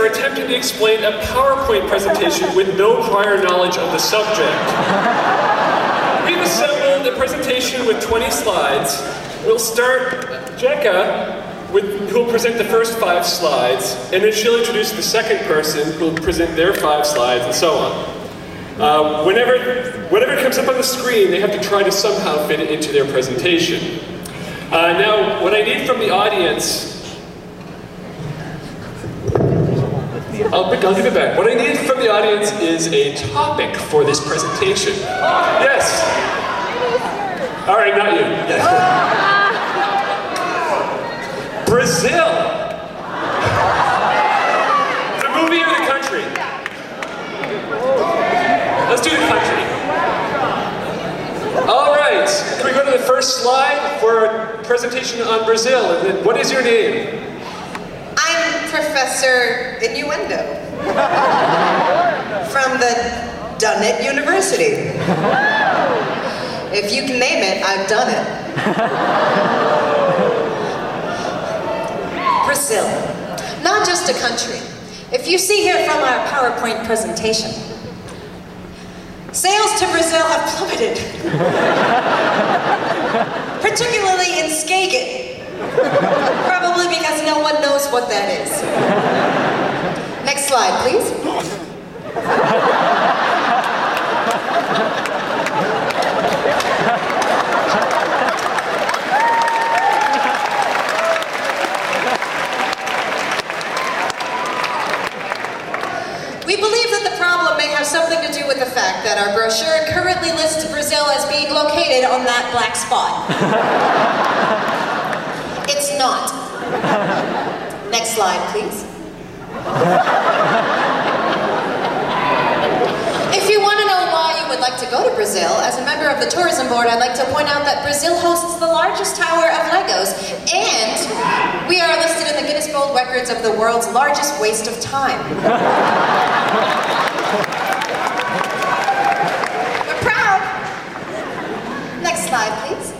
are attempting to explain a PowerPoint presentation with no prior knowledge of the subject. We've assembled a presentation with 20 slides. We'll start Jekka, who'll present the first five slides, and then she'll introduce the second person who'll present their five slides, and so on. Uh, whenever, whatever comes up on the screen, they have to try to somehow fit it into their presentation. Uh, now, what I need from the audience I'll, I'll give it back. What I need from the audience is a topic for this presentation. Yes. All right, not you. Yes. Brazil. The movie or the country? Let's do the country. All right. Can we go to the first slide for our presentation on Brazil? What is your name? Professor Innuendo from the Dunnett University. If you can name it, I've done it. Brazil, not just a country. If you see here from our PowerPoint presentation, sales to Brazil have plummeted, particularly in Skagen. Probably because no one knows what that is. Next slide, please. We believe that the problem may have something to do with the fact that our brochure currently lists Brazil as being located on that black spot. It's not. Next slide, please. If you want to know why you would like to go to Brazil, as a member of the tourism board, I'd like to point out that Brazil hosts the largest tower of Legos, and we are listed in the Guinness World Records of the world's largest waste of time. We're proud. Next slide, please.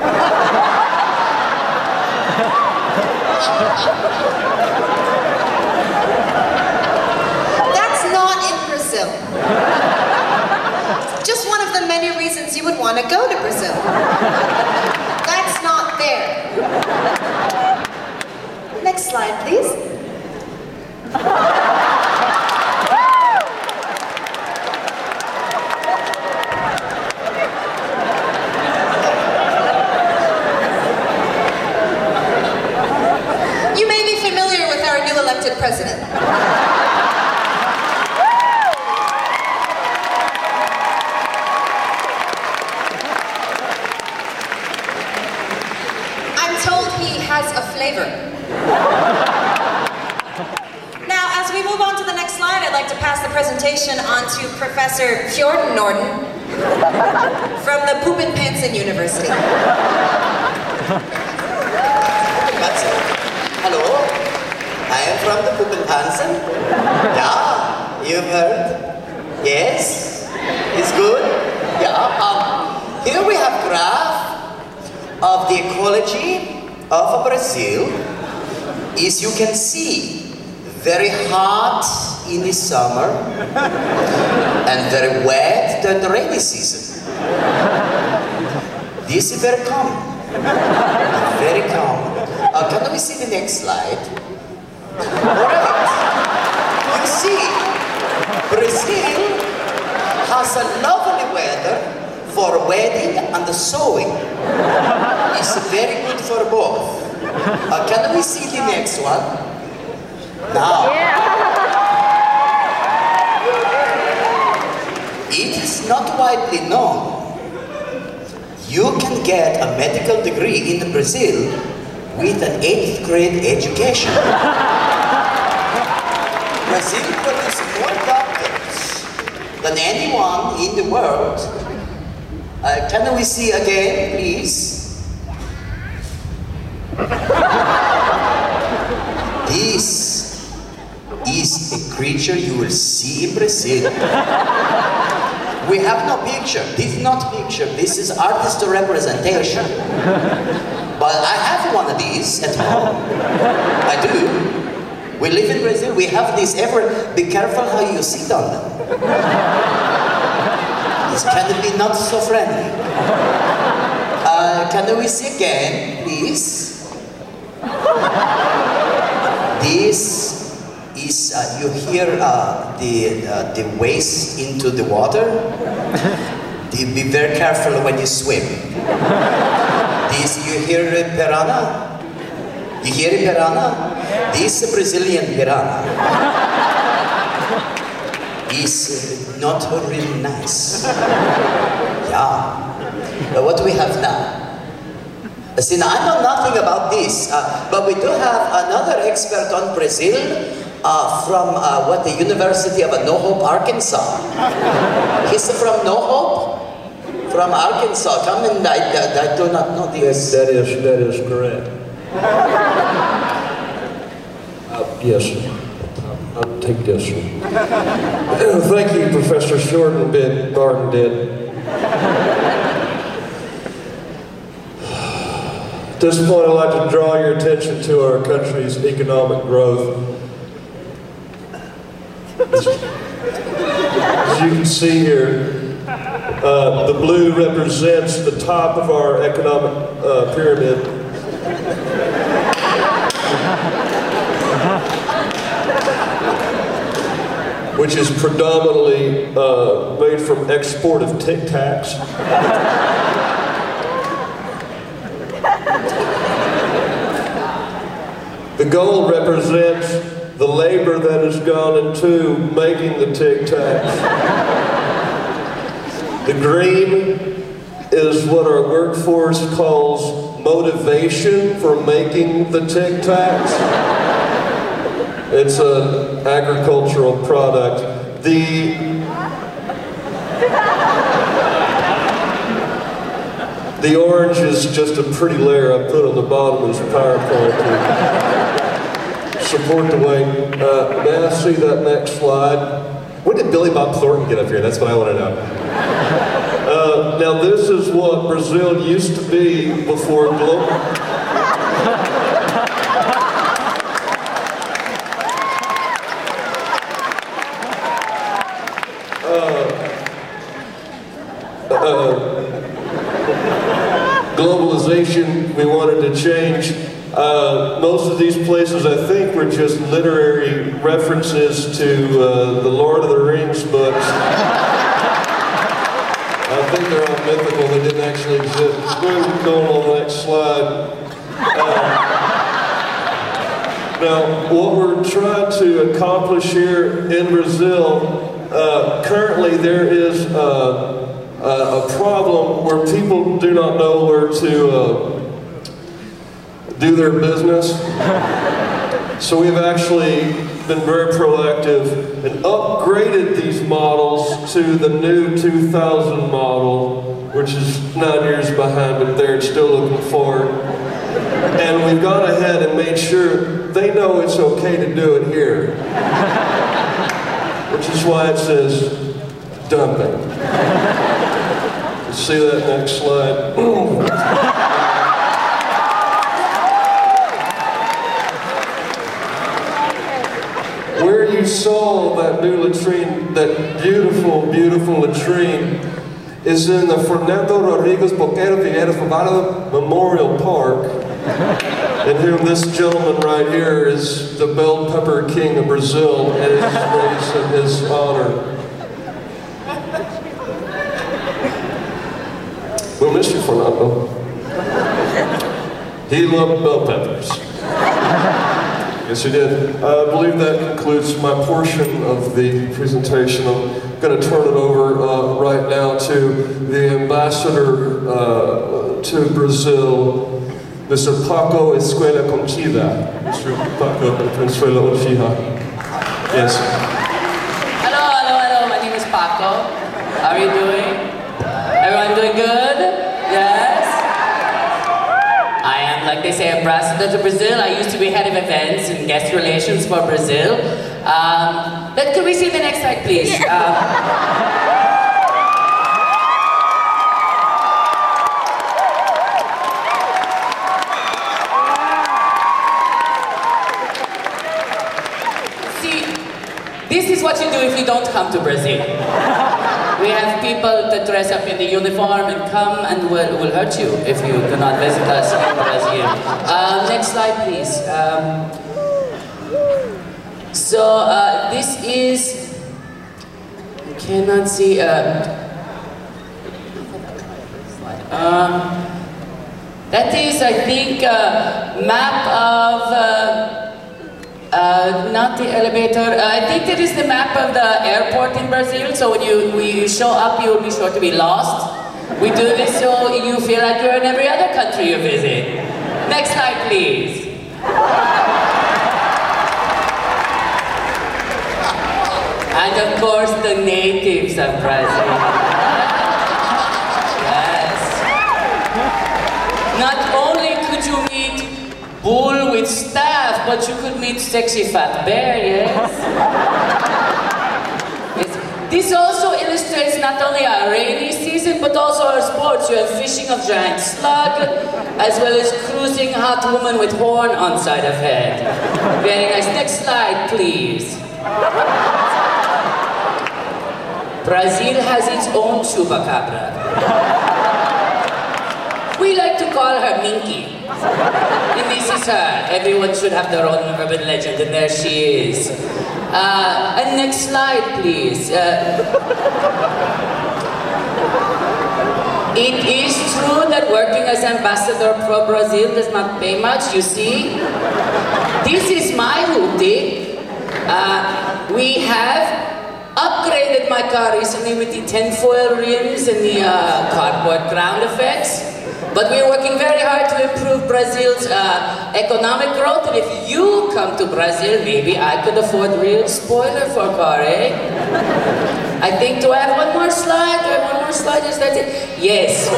That's not in Brazil. Just one of the many reasons you would want to go to Brazil. That's not there. Next slide, please. You may be familiar with our new elected president. I'm told he has a flavor. Now, as we move on to the next slide, I'd like to pass the presentation on to Professor Fjorden Norden from the Poopin Pansen University. Hello, I am from the Puppenhansen. Yeah, you've heard? Yes, it's good. Yeah. Um, here we have graph of the ecology of Brazil. is you can see, very hot in the summer and very wet during the rainy season. This is very common. Very common. Uh, can we see the next slide? Alright. You see, Brazil has a lovely weather for wedding and sewing. It's very good for both. Uh, can we see the next one? Now. It is not widely known. You can get a medical degree in Brazil with an 8th grade education. Brazil produces more doctors than anyone in the world. Uh, can we see again, please? This is a creature you will see in Brazil. We have no picture. This is not picture. This is artist representation. But I have one of these at home. I do. We live in Brazil. We have this ever. Be careful how you sit on them. This can be not so friendly. Uh, can we see again, please? This is, uh, you hear uh, the, uh, the waves into the water? Be very careful when you swim. This, you hear piranha? You hear piranha? This is Brazilian piranha. Is not really nice. Yeah. But what do we have now? Uh, See, now I know nothing about this, uh, but we do have another expert on Brazil uh, from uh, what the University of No Hope, Arkansas. He's from No Hope, from Arkansas. Come and I, I, I do not know this. That is, that is correct. Uh, Yes, sir. I'll- I'll take this one. Uh, Thank you, Professor Shorten did, Barton did. At this point, I'd like to draw your attention to our country's economic growth. As you can see here, uh, the blue represents the top of our economic uh, pyramid. which is predominantly uh, made from export of Tic Tacs. Gold represents the labor that has gone into making the Tic Tacs. The green is what our workforce calls motivation for making the Tic Tacs. It's an agricultural product. The the orange is just a pretty layer I put on the bottom of this PowerPoint support the way. Uh, may I see that next slide? When did Billy Bob Thornton get up here? That's what I want to know. Uh, now this is what Brazil used to be before global. globalization we wanted to change. Uh, most of these places, I think, were just literary references to uh, the Lord of the Rings books. I think they're all mythical, they didn't actually exist. Go going on the next slide. Uh, now, what we're trying to accomplish here in Brazil, uh, currently there is uh, uh, a problem where people do not know where to do their business. So we've actually been very proactive and upgraded these models to the new 2000 model, which is nine years behind but they're still looking forward. And we've gone ahead and made sure they know it's okay to do it here. Which is why it says dumping. See that next slide? Saw that new latrine, that beautiful, beautiful latrine, is in the Fernando Rodriguez Boquero Figueres Favela Memorial Park. And whom this gentleman right here is the bell pepper king of Brazil, and it is raised in his honor. We'll miss you, Fernando. He loved bell peppers. Yes, he did. I believe that concludes my portion of the presentation. I'm going to turn it over uh, right now to the ambassador uh, to Brazil, Mr. Paco Escuela Conchida. Mr. Paco Escuela Conchida. Yes. Hello, hello, hello. My name is Paco. How are you doing? Everyone doing good? Yes? Like they say, ambassador to Brazil. I used to be head of events and guest relations for Brazil. Um, but could we see the next slide, please? Um, This is what you do if you don't come to Brazil. That dress up in the uniform and come and will, will hurt you if you do not visit us in Brazil. Uh, next slide, please. Um, so uh, this is, I cannot see, uh, um, that is, I think, a map of, uh, not the elevator, uh, I think that is the map of the airport in Brazil, so when you, you show up, you will be sure to be lost. We do this so you feel like you're in every other country you visit. Next slide, please. And of course, the natives of Brazil. Yes. Not only could you meet bull with staff, but you could meet sexy fat bear, yes? This also illustrates not only our rainy season, but also our sports. You have fishing of giant slug, as well as cruising hot woman with horn on side of head. Very nice. Next slide, please. Brazil has its own chupacabra. We like to call her Minky. And this is her. Everyone should have their own urban legend, and there she is. Uh, and next slide, please. Uh, it is true that working as ambassador pro Brazil does not pay much, you see. This is my hoopty. Uh, we have upgraded my car recently with the tinfoil rims and the uh, cardboard ground effects. But we're working very hard to improve Brazil's uh, economic growth. And if you come to Brazil, maybe I could afford real spoiler for a car, eh? I think, do I have one more slide? Do I have one more slide? Is that it? Yes.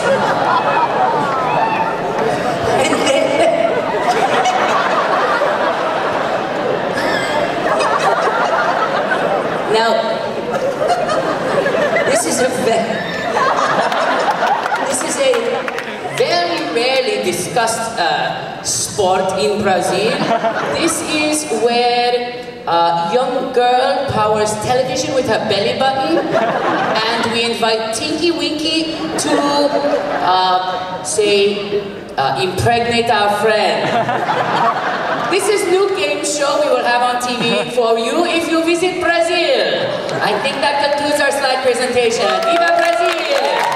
Now, this is a this is a very rarely discussed uh, sport in Brazil. This is where a young girl powers television with her belly button, and we invite Tinky Winky to, uh, say, uh, impregnate our friend. This is new game show we will have on TV for you if you visit Brazil. I think that concludes our slide presentation. Viva Brazil!